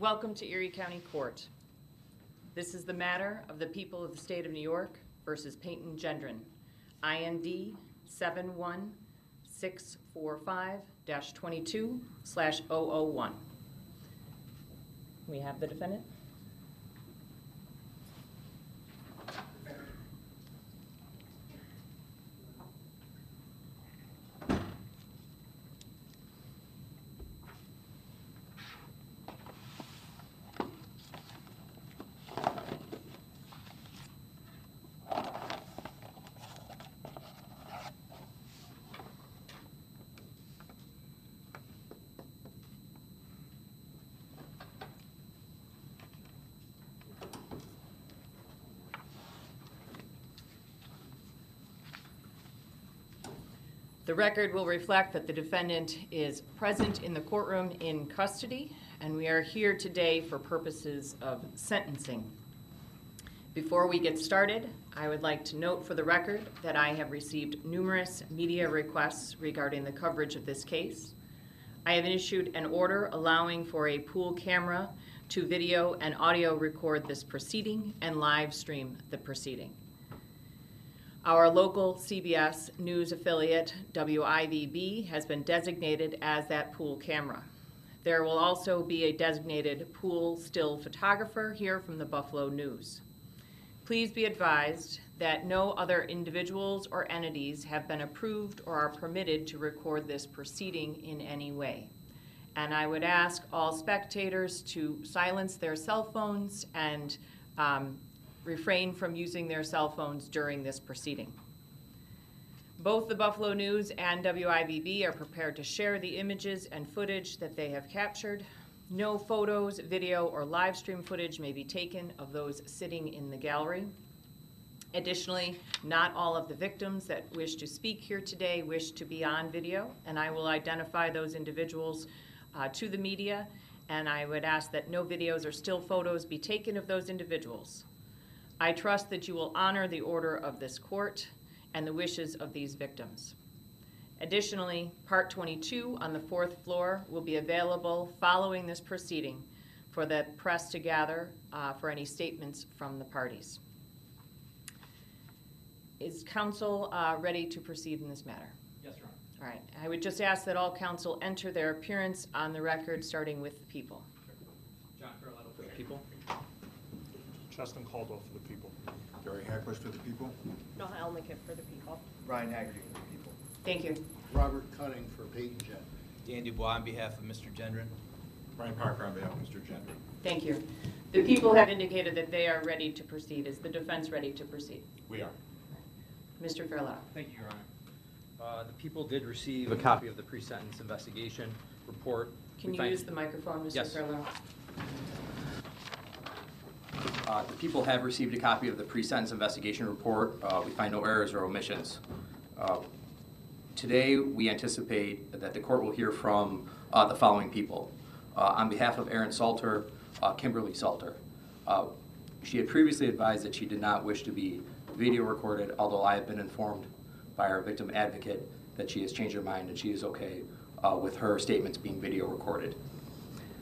Welcome to Erie County Court. This is the matter of the people of the state of New York versus Payton Gendron, IND 71645-22 slash 001. We have the defendant? The record will reflect that the defendant is present in the courtroom in custody, and we are here today for purposes of sentencing. Before we get started, I would like to note for the record that I have received numerous media requests regarding the coverage of this case. I have issued an order allowing for a pool camera to video and audio record this proceeding and live stream the proceeding. Our local CBS News affiliate, WIVB, has been designated as that pool camera. There will also be a designated pool still photographer here from the Buffalo News. Please be advised that no other individuals or entities have been approved or are permitted to record this proceeding in any way. And I would ask all spectators to silence their cell phones and um, refrain from using their cell phones during this proceeding. Both the Buffalo News and WIVB are prepared to share the images and footage that they have captured. No photos, video, or live stream footage may be taken of those sitting in the gallery. Additionally, not all of the victims that wish to speak here today wish to be on video, and I will identify those individuals uh, to the media, and I would ask that no videos or still photos be taken of those individuals. I trust that you will honor the order of this court and the wishes of these victims. Additionally, Part 22 on the fourth floor will be available following this proceeding for the press to gather uh, for any statements from the parties. Is counsel uh, ready to proceed in this matter? Yes, Your Honor. All right. I would just ask that all counsel enter their appearance on the record, starting with the people. John Feroleto for the people. Justin Caldwell for the people. Jerry Hackbush for the people. No, Elmicott for the people. Brian Haggerty for the people. Thank you. Robert Cutting for Peyton Jet. Dan Dubois on behalf of Mr. Gendron. Brian Parker on behalf of Mr. Gendron. Thank you. The people have indicated that they are ready to proceed. Is the defense ready to proceed? We are. Mr. Fairlow. Thank you, Your Honor. Uh, The people did receive a copy of the pre-sentence investigation report. Can We you find- use the microphone, Mr. Yes. Fairlow? Uh, The people have received a copy of the pre-sentence investigation report. Uh, We find no errors or omissions. Uh, Today, we anticipate that the court will hear from uh, the following people. Uh, On behalf of Aaron Salter, uh, Kimberly Salter. She had previously advised that she did not wish to be video recorded, although I have been informed by our victim advocate that she has changed her mind and she is okay with her statements being video recorded.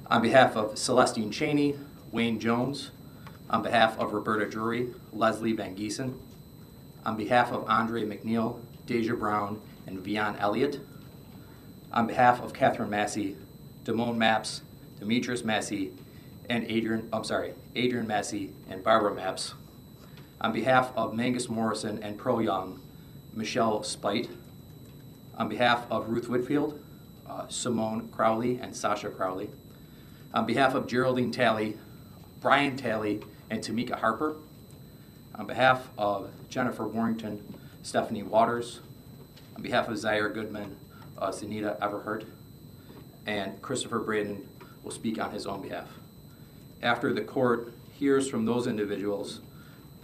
On behalf of Celestine Chaney, Wayne Jones, on behalf of Roberta Drury, Leslie Van Giesen, on behalf of Andre Mackniel, Deja Brown, and Vian Elliott, on behalf of Katherine Massey, Damone Maps, Demetrius Massey, and Adrian, I'm sorry, Adrian Massey and Barbara Maps, on behalf of Margus Morrison and Pearl Young, Michelle Spite, on behalf of Ruth Whitfield, uh, Simone Crowley, and Sasha Crowley, on behalf of Geraldine Talley, Brian Talley, and Tamika Harper, on behalf of Jennifer Warrington, Stephanie Waters, on behalf of Zaire Goodman, uh, Zeneta Everhart, and Christopher Braden will speak on his own behalf. After the court hears from those individuals,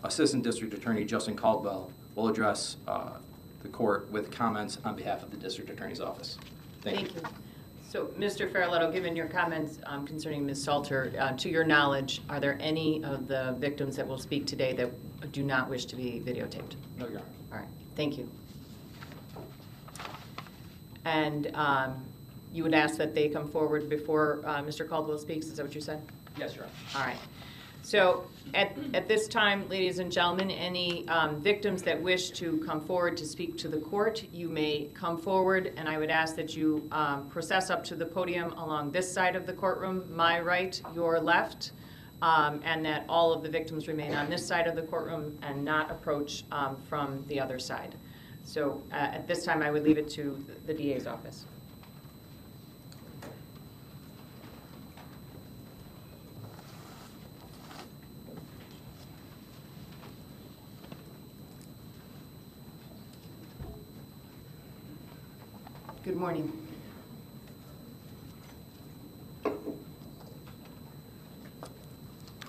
Assistant District Attorney Justin Caldwell will address uh, the court with comments on behalf of the District Attorney's Office. Thank you. Thank you. So, Mr. Feroleto, given your comments um, concerning Ms. Salter, uh, to your knowledge, are there any of the victims that will speak today that do not wish to be videotaped? No, Your Honor. All right, thank you. And um, you would ask that they come forward before uh, Mr. Caldwell speaks, is that what you said? Yes, Your Honor. All right. So at, at this time, ladies and gentlemen, any um, victims that wish to come forward to speak to the court, you may come forward, and I would ask that you um, process up to the podium along this side of the courtroom, my right, your left, um, and that all of the victims remain on this side of the courtroom and not approach um, from the other side. So uh, at this time, I would leave it to the DA's office. Good morning.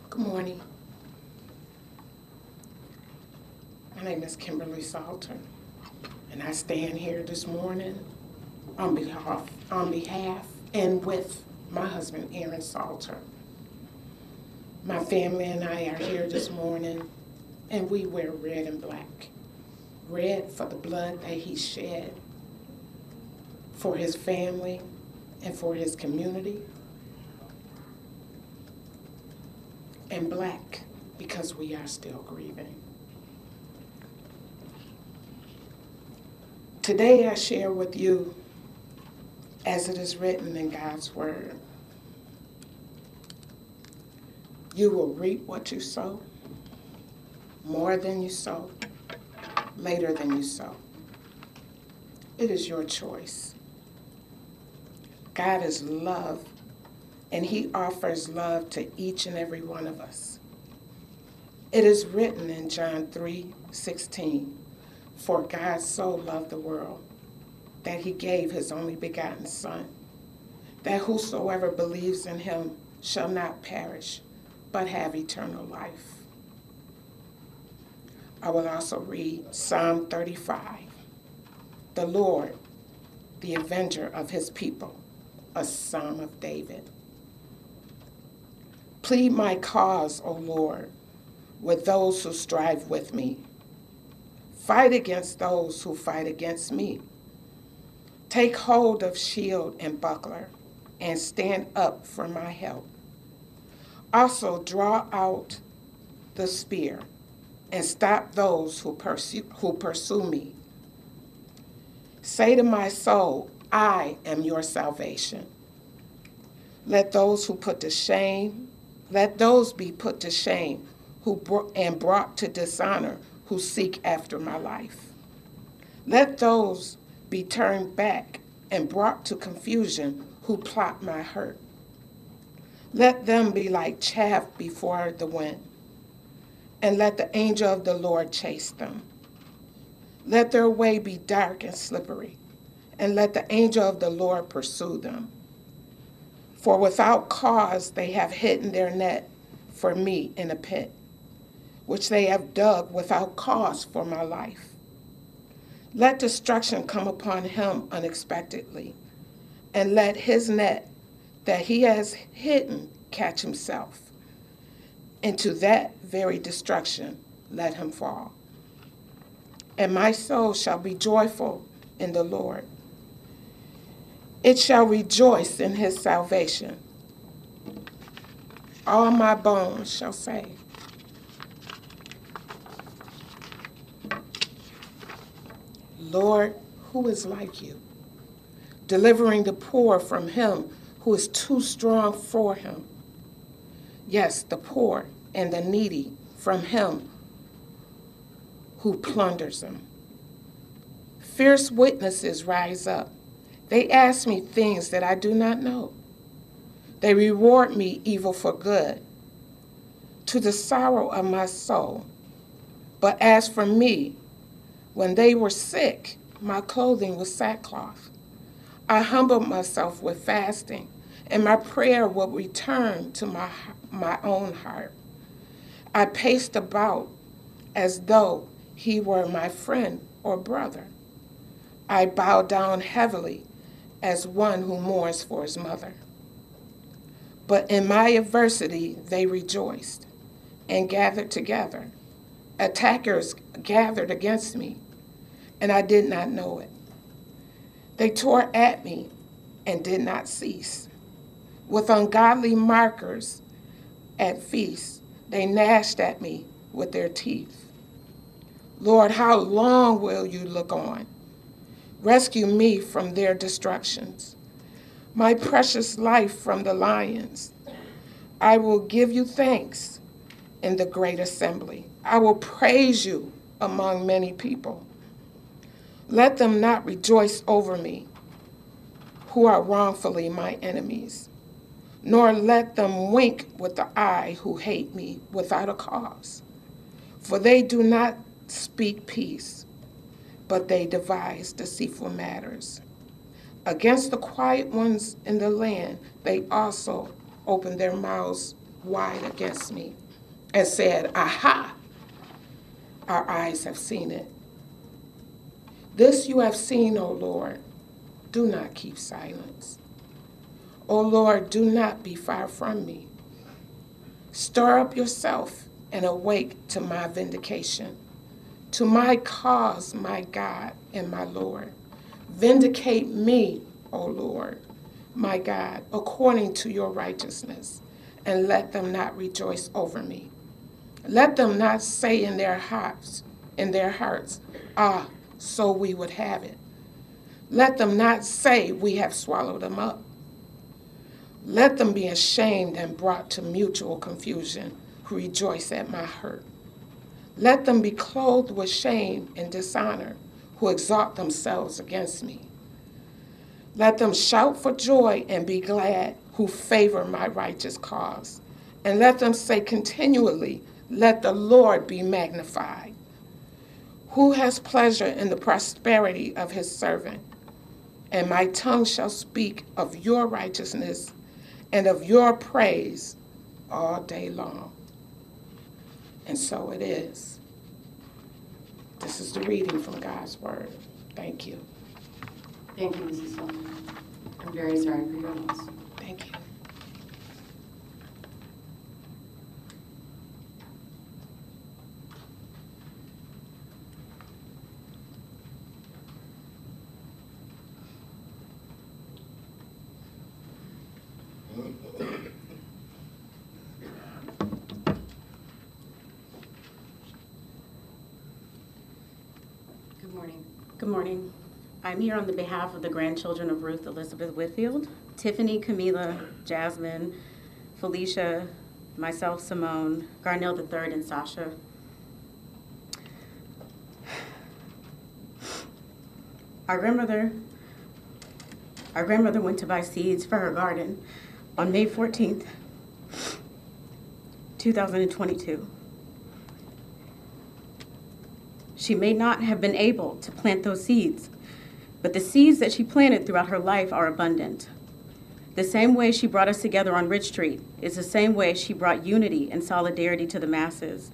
Good morning. My name is Kimberly Salter, and I stand here this morning on behalf, on behalf and with my husband, Aaron Salter. My family and I are here this morning, and we wear red and black. Red for the blood that he shed for his family and for his community. And black because we are still grieving. Today I share with you, as it is written in God's Word, you will reap what you sow, more than you sow, later than you sow. It is your choice. God is love, and He offers love to each and every one of us. It is written in John 3 16, For God so loved the world that He gave His only begotten Son, that whosoever believes in Him shall not perish, but have eternal life. I will also read Psalm 35. The Lord, the avenger of His people a psalm of David. Plead my cause, O Lord, with those who strive with me. Fight against those who fight against me. Take hold of shield and buckler and stand up for my help. Also, draw out the spear and stop those who pursue, who pursue me. Say to my soul, I am your salvation. Let those who put to shame, let those be put to shame who bro- and brought to dishonor who seek after my life. Let those be turned back and brought to confusion who plot my hurt. Let them be like chaff before the wind, and let the angel of the Lord chase them. Let their way be dark and slippery and let the angel of the Lord pursue them. For without cause they have hidden their net for me in a pit. which they have dug without cause for my life. Let destruction come upon him unexpectedly, and let his net that he has hidden catch himself. Into that very destruction let him fall. And my soul shall be joyful in the Lord. It shall rejoice in his salvation. All my bones shall say, Lord, who is like you? Delivering the poor from him who is too strong for him. Yes, the poor and the needy from him who plunders them. Fierce witnesses rise up. They ask me things that I do not know. They reward me evil for good, to the sorrow of my soul. But as for me, when they were sick, my clothing was sackcloth. I humbled myself with fasting, and my prayer would return to my, my own heart. I paced about as though he were my friend or brother. I bowed down heavily as one who mourns for his mother. But in my adversity, they rejoiced and gathered together. Attackers gathered against me and I did not know it. They tore at me and did not cease. With ungodly markers at feasts, they gnashed at me with their teeth. Lord, how long will you look on? Rescue me from their destructions, my precious life from the lions. I will give you thanks in the great assembly. I will praise you among many people. Let them not rejoice over me, who are wrongfully my enemies, nor let them wink with the eye who hate me without a cause. For they do not speak peace, but they devise deceitful matters. Against the quiet ones in the land, they also opened their mouths wide against me and said, Aha! Our eyes have seen it. This you have seen, O Lord. Do not keep silence. O Lord, do not be far from me. Stir up yourself and awake to my vindication, to my cause, my God and my Lord. Vindicate me, O Lord, my God, according to your righteousness, and let them not rejoice over me. Let them not say in their hearts, in their hearts, ah, so we would have it. Let them not say we have swallowed them up. Let them be ashamed and brought to mutual confusion who rejoice at my hurt. Let them be clothed with shame and dishonor who exalt themselves against me. Let them shout for joy and be glad who favor my righteous cause. And let them say continually, Let the Lord be magnified who has pleasure in the prosperity of his servant? And my tongue shall speak of your righteousness and of your praise all day long. And so it is. This is the reading from God's word. Thank you. Thank you, Mrs. Sullivan. I'm very sorry for your loss. Thank you. Good morning. Good morning. I'm here on the behalf of the grandchildren of Ruth Elizabeth Whitfield, Tiffany, Camila, Jasmine, Felicia, myself, Simone, Garnell III, and Sasha. Our grandmother, our grandmother went to buy seeds for her garden on May 14th, 2022. She may not have been able to plant those seeds, but the seeds that she planted throughout her life are abundant. The same way she brought us together on Ridge Street is the same way she brought unity and solidarity to the masses.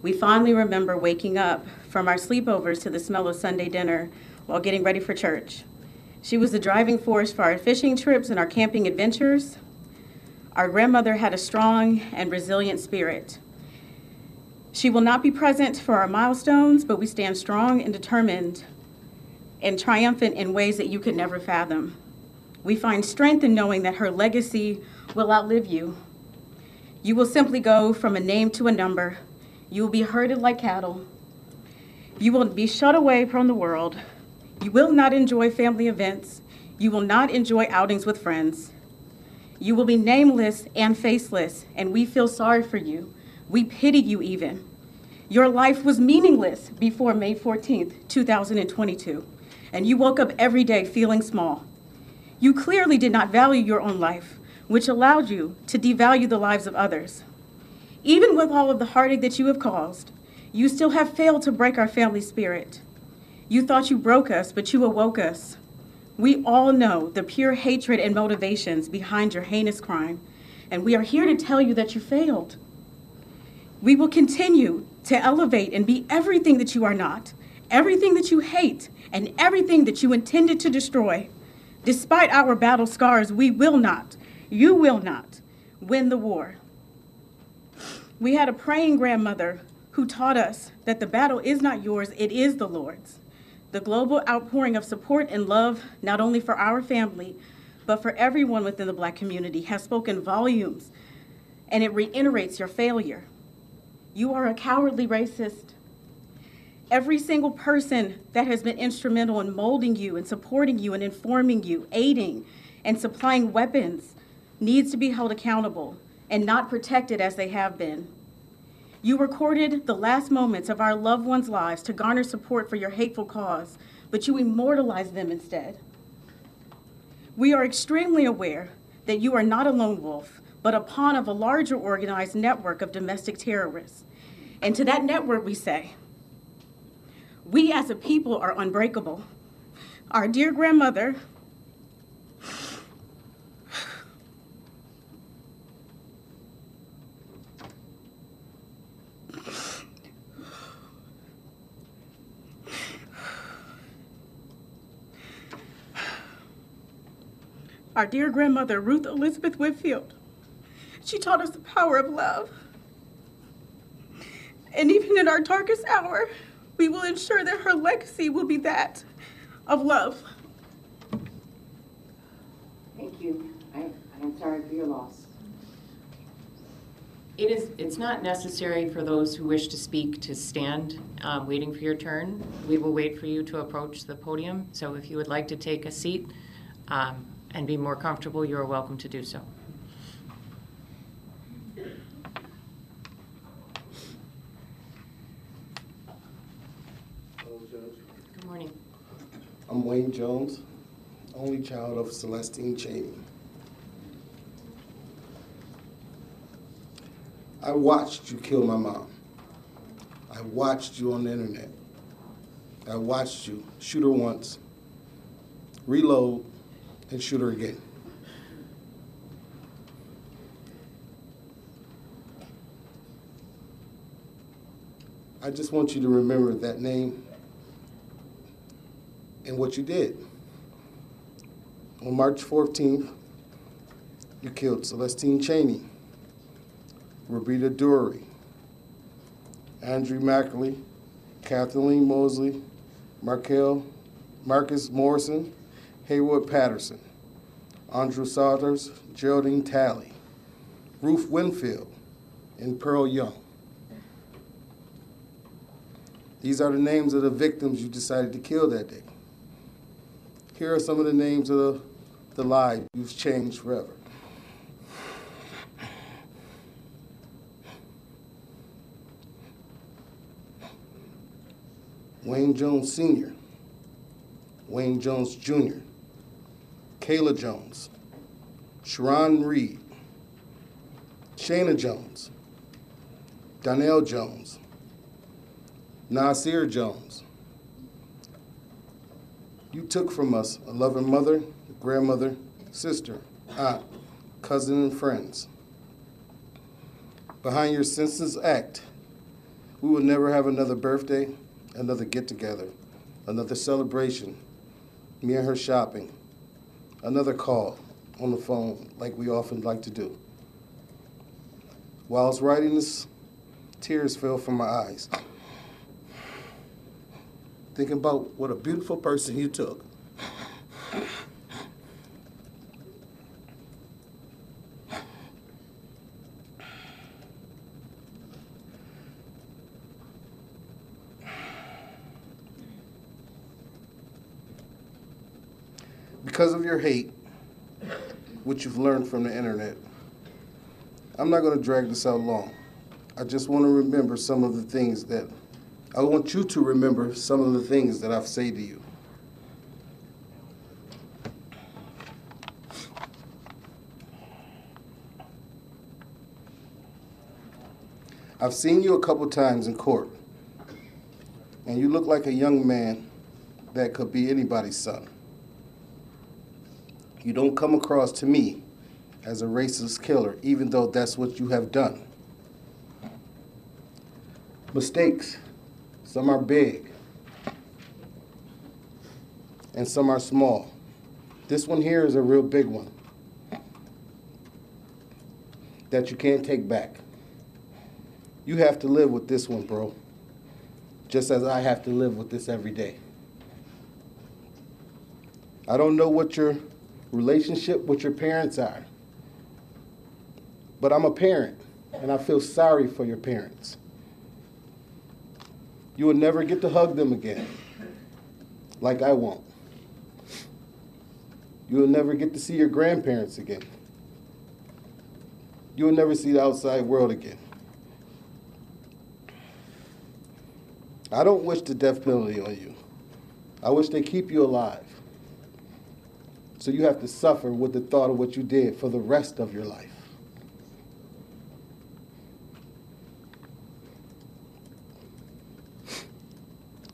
We fondly remember waking up from our sleepovers to the smell of Sunday dinner while getting ready for church. She was the driving force for our fishing trips and our camping adventures. Our grandmother had a strong and resilient spirit. She will not be present for our milestones, but we stand strong and determined and triumphant in ways that you could never fathom. We find strength in knowing that her legacy will outlive you. You will simply go from a name to a number. You will be herded like cattle. You will be shut away from the world. You will not enjoy family events. You will not enjoy outings with friends. You will be nameless and faceless, and we feel sorry for you. We pity you even. Your life was meaningless before May 14th, 2022, and you woke up every day feeling small. You clearly did not value your own life, which allowed you to devalue the lives of others. Even with all of the heartache that you have caused, you still have failed to break our family spirit. You thought you broke us, but you awoke us. We all know the pure hatred and motivations behind your heinous crime, and we are here to tell you that you failed. We will continue to elevate and be everything that you are not, everything that you hate, and everything that you intended to destroy. Despite our battle scars, we will not, you will not, win the war. We had a praying grandmother who taught us that the battle is not yours, it is the Lord's. The global outpouring of support and love, not only for our family, but for everyone within the black community, has spoken volumes, and it reiterates your failure. You are a cowardly racist. Every single person that has been instrumental in molding you and supporting you and informing you, aiding and supplying weapons needs to be held accountable and not protected as they have been. You recorded the last moments of our loved ones' lives to garner support for your hateful cause, but you immortalized them instead. We are extremely aware that you are not a lone wolf, but a pawn of a larger organized network of domestic terrorists. And to that network, we say, we as a people are unbreakable. Our dear grandmother our dear grandmother, Ruth Elizabeth Whitfield. She taught us the power of love. And even in our darkest hour, we will ensure that her legacy will be that of love. Thank you. I, I am sorry for your loss. It is, it's not necessary for those who wish to speak to stand, um, waiting for your turn. We will wait for you to approach the podium. So if you would like to take a seat um, and be more comfortable, you are welcome to do so. Good morning. I'm Wayne Jones, only child of Celestine Chaney. I watched you kill my mom. I watched you on the internet. I watched you shoot her once, reload, and shoot her again. I just want you to remember that name and what you did. On March 14th, you killed Celestine Chaney, Roberta Drury, Andrew Mackley, Kathleen Mosley, Markel, Marcus Morrison, Heyward Patterson, Andrew Saunders, Geraldine Talley, Ruth Winfield, and Pearl Young. These are the names of the victims you decided to kill that day. Here are some of the names of the, the lives you've changed forever. Wayne Jones Sr., Wayne Jones Jr., Kayla Jones, Sharon Reed, Shayna Jones, Donnell Jones, Nasir Jones. You took from us a loving mother, grandmother, sister, aunt, cousin, and friends. Behind your senseless act We will never have another birthday, another get together, another celebration, me and her shopping, another call on the phone like we often like to do. While I was writing this, tears fell from my eyes. Thinking about what a beautiful person you took. Because of your hate, which you've learned from the internet, I'm not going to drag this out long. I just want to remember some of the things that I want you to remember some of the things that I've said to you. I've seen you a couple times in court, and you look like a young man that could be anybody's son. You don't come across to me as a racist killer, even though that's what you have done. Mistakes, some are big, and some are small. This one here is a real big one that you can't take back. You have to live with this one, bro, just as I have to live with this every day. I don't know what your relationship with your parents are, but I'm a parent, and I feel sorry for your parents. You will never get to hug them again, like I won't. You will never get to see your grandparents again. You will never see the outside world again. I don't wish the death penalty on you. I wish they keep you alive. So you have to suffer with the thought of what you did for the rest of your life.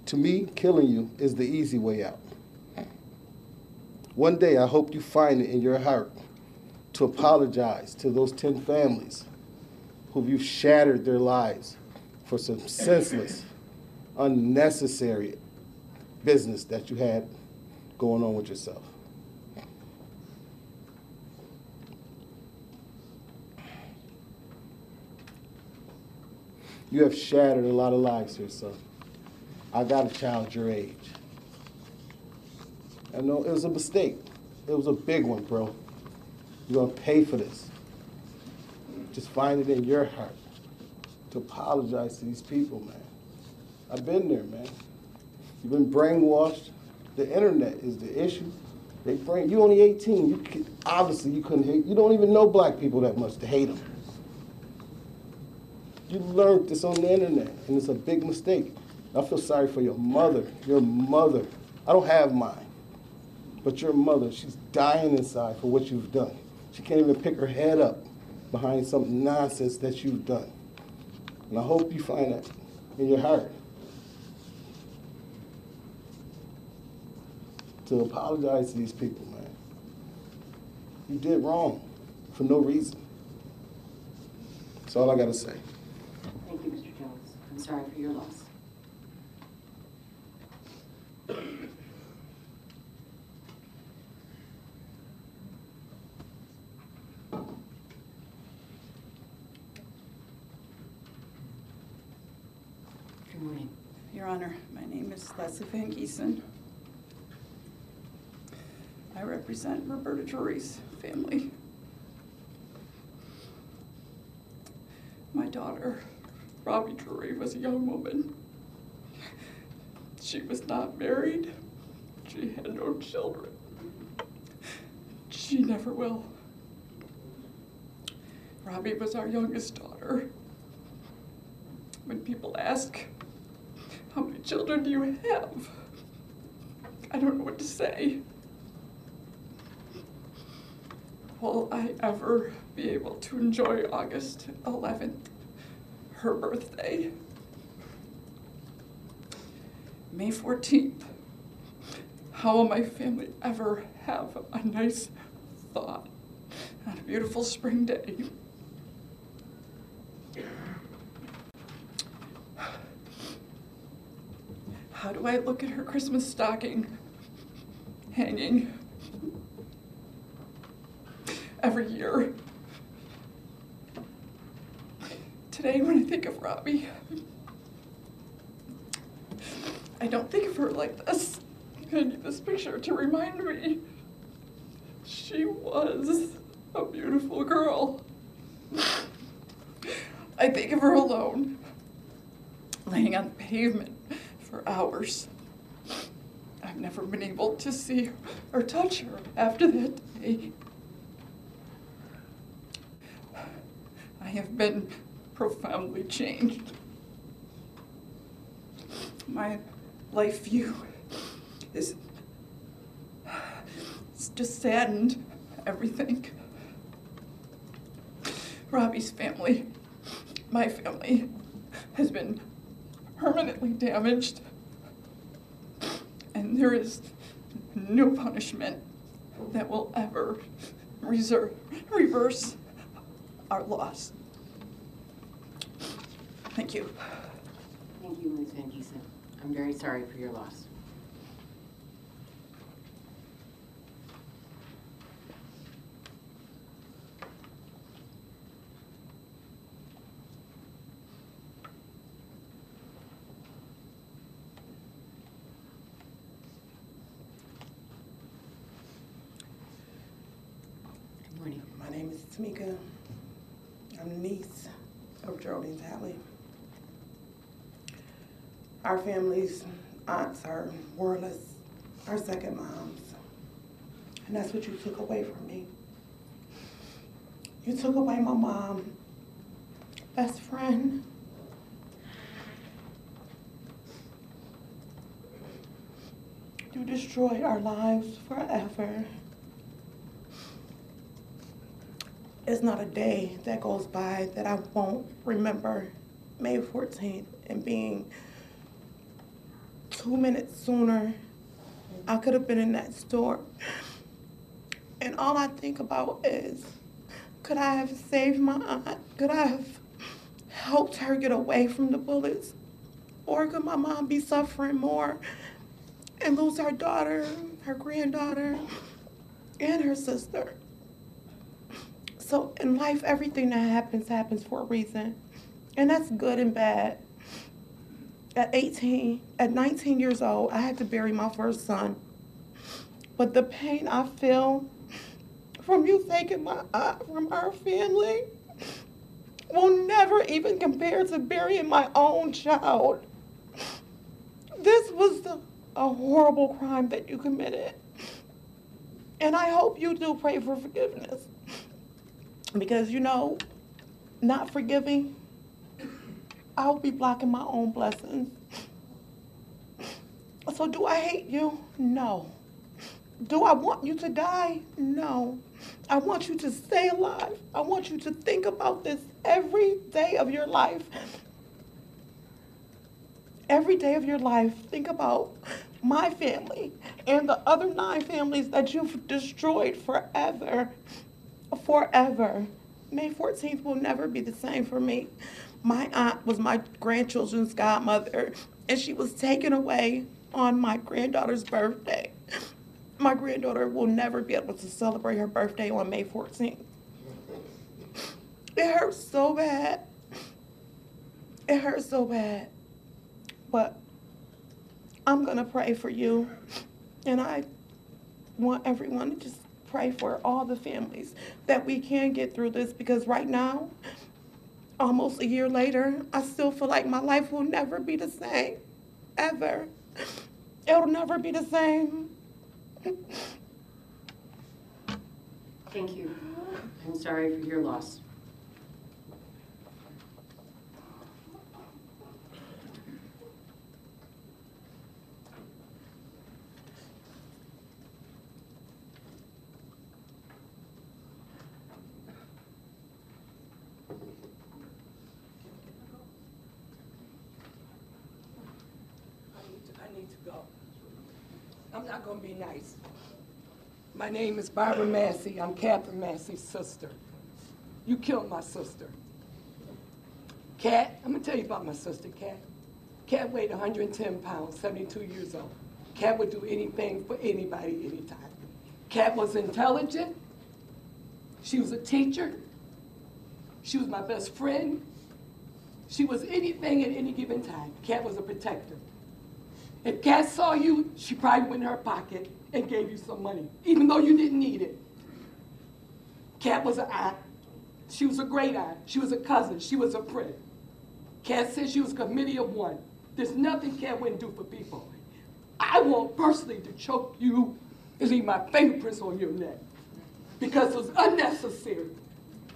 To me, killing you is the easy way out. One day, I hope you find it in your heart to apologize to those 10 families who you've shattered their lives for some senseless, unnecessary business that you had going on with yourself. You have shattered a lot of lives here, son. I got a child your age. I know it was a mistake. It was a big one, bro. You're gonna pay for this. Just find it in your heart to apologize to these people, man. I've been there, man. You've been brainwashed. The internet is the issue. They bring you only 18. You obviously you couldn't hate. You don't even know black people that much to hate them. You learned this on the internet, and it's a big mistake. I feel sorry for your mother. Your mother. I don't have mine. But your mother, she's dying inside for what you've done. She can't even pick her head up behind some nonsense that you've done. And I hope you find that in your heart. To apologize to these people, man. You did wrong for no reason. That's all I got to say. Thank you, Mr. Jones. I'm sorry for your loss. Good morning. Your Honor, my name is Leslie Van Giesen. I represent Roberta Drury's family. My daughter, Robbie Drury, was a young woman. She was not married. She had no children. She never will. Robbie was our youngest daughter. When people ask, how many children do you have? I don't know what to say. Will I ever be able to enjoy August 11th, her birthday? May 14th, how will my family ever have a nice thought on a beautiful spring day? How do I look at her Christmas stocking hanging every year? Today, when I think of Robbie, I don't think of her like this. I need this picture to remind me she was a beautiful girl. I think of her alone, laying on the pavement for hours. I've never been able to see or touch her after that day. I have been profoundly changed. My life view is it's just saddened everything. Robbie's family, my family, has been permanently damaged, and there is no punishment that will ever reserve, reverse our loss. Thank you. Thank you, Ms. Van. I'm very sorry for your loss. Good morning. My name is Tamika. I'm the niece Geraldine Our family's aunts are more or less our second moms. And that's what you took away from me. You took away my mom, best friend. You destroyed our lives forever. It's not a day that goes by that I won't remember May 14th and being two minutes sooner. I could have been in that store. And all I think about is could I have saved my aunt? Could I have helped her get away from the bullets? Or could my mom be suffering more and lose her daughter, her granddaughter, and her sister? So in life, everything that happens happens for a reason. And that's good and bad. At 18, at 19 years old, I had to bury my first son. But the pain I feel from you taking my aunt from our family will never even compare to burying my own child. This was the, a horrible crime that you committed. And I hope you do pray for forgiveness. Because, you know, not forgiving, I'll be blocking my own blessings. So, do I hate you? No. Do I want you to die? No. I want you to stay alive. I want you to think about this every day of your life. Every day of your life, think about my family and the other nine families that you've destroyed forever. Forever. May 14th will never be the same for me. My aunt was my grandchildren's godmother, and she was taken away on my granddaughter's birthday. My granddaughter will never be able to celebrate her birthday on May 14th. It hurts so bad. It hurts so bad. But I'm going to pray for you. And I want everyone to just pray for all the families that we can get through this because right now, almost a year later, I still feel like my life will never be the same. Ever. It'll never be the same. Thank you. I'm sorry for your loss. I need to go. I'm not gonna be nice. My name is Barbara Massey. I'm Katherine Massey's sister. You killed my sister. Cat, I'm gonna tell you about my sister, Cat. Cat weighed 110 pounds, 72 years old. Cat would do anything for anybody, anytime. Cat was intelligent. She was a teacher. She was my best friend. She was anything at any given time. Cat was a protector. If Cat saw you, she probably went in her pocket and gave you some money, even though you didn't need it. Cat was an aunt. She was a great aunt. She was a cousin. She was a friend. Cat said she was a committee of one. There's nothing Cat wouldn't do for people. I want personally to choke you and leave my fingerprints on your neck because it was unnecessary.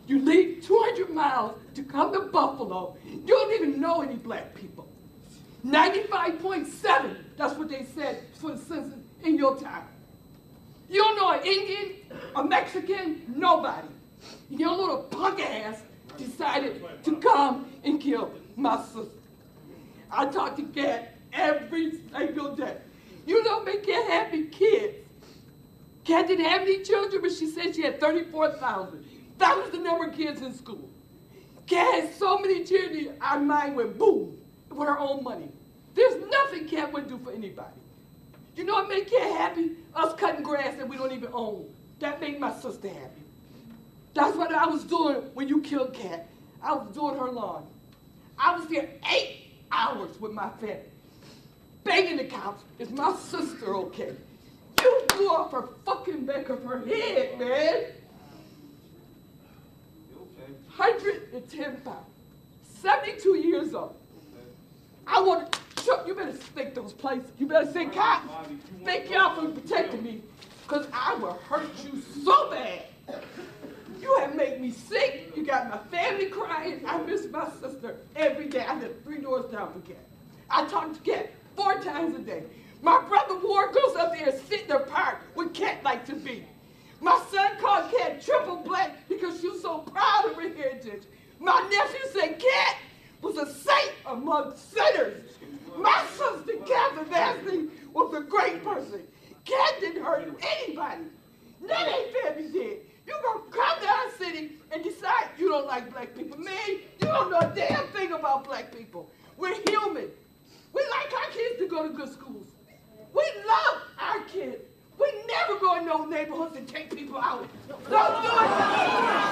You leave 200 miles to come to Buffalo. You don't even know any black people. 95.7, that's what they said for the census in your town. You don't know an Indian, a Mexican, nobody. Your little punk ass decided to come and kill my sister. I talk to Kat every single day. You know, make Kat happy kids. Kat didn't have any children, but she said she had 34,000. That was the number of kids in school. Kat had so many children, our mind went boom with her own money. There's nothing Cat wouldn't do for anybody. You know what made Cat happy? Us cutting grass that we don't even own. That made my sister happy. That's what I was doing when you killed Cat. I was doing her lawn. I was there eight hours with my family. Begging the cops, is my sister okay? You blew off her fucking back of her head, man. Okay. 110 pounds. 72 years old. I want to, you better stick those places. You better say, cops, thank y'all for protecting me, because I will hurt you so bad. You have made me sick. You got my family crying. I miss my sister every day. I live three doors down from Kat. I talk to Kat four times a day. My brother Ward goes up there and sit in the park with Kat like to be. My son called Kat triple black because she was so proud of her heritage. My nephew said Kat was a saint among sinners. My sister, Katherine Massey, was a great person. Kat didn't hurt anybody. None of their family did. You gonna come to our city and decide you don't like black people. Man, you don't know a damn thing about black people. We're human. We like our kids to go to good schools. We love our kids. We never go in no neighborhoods and take people out. Don't Let's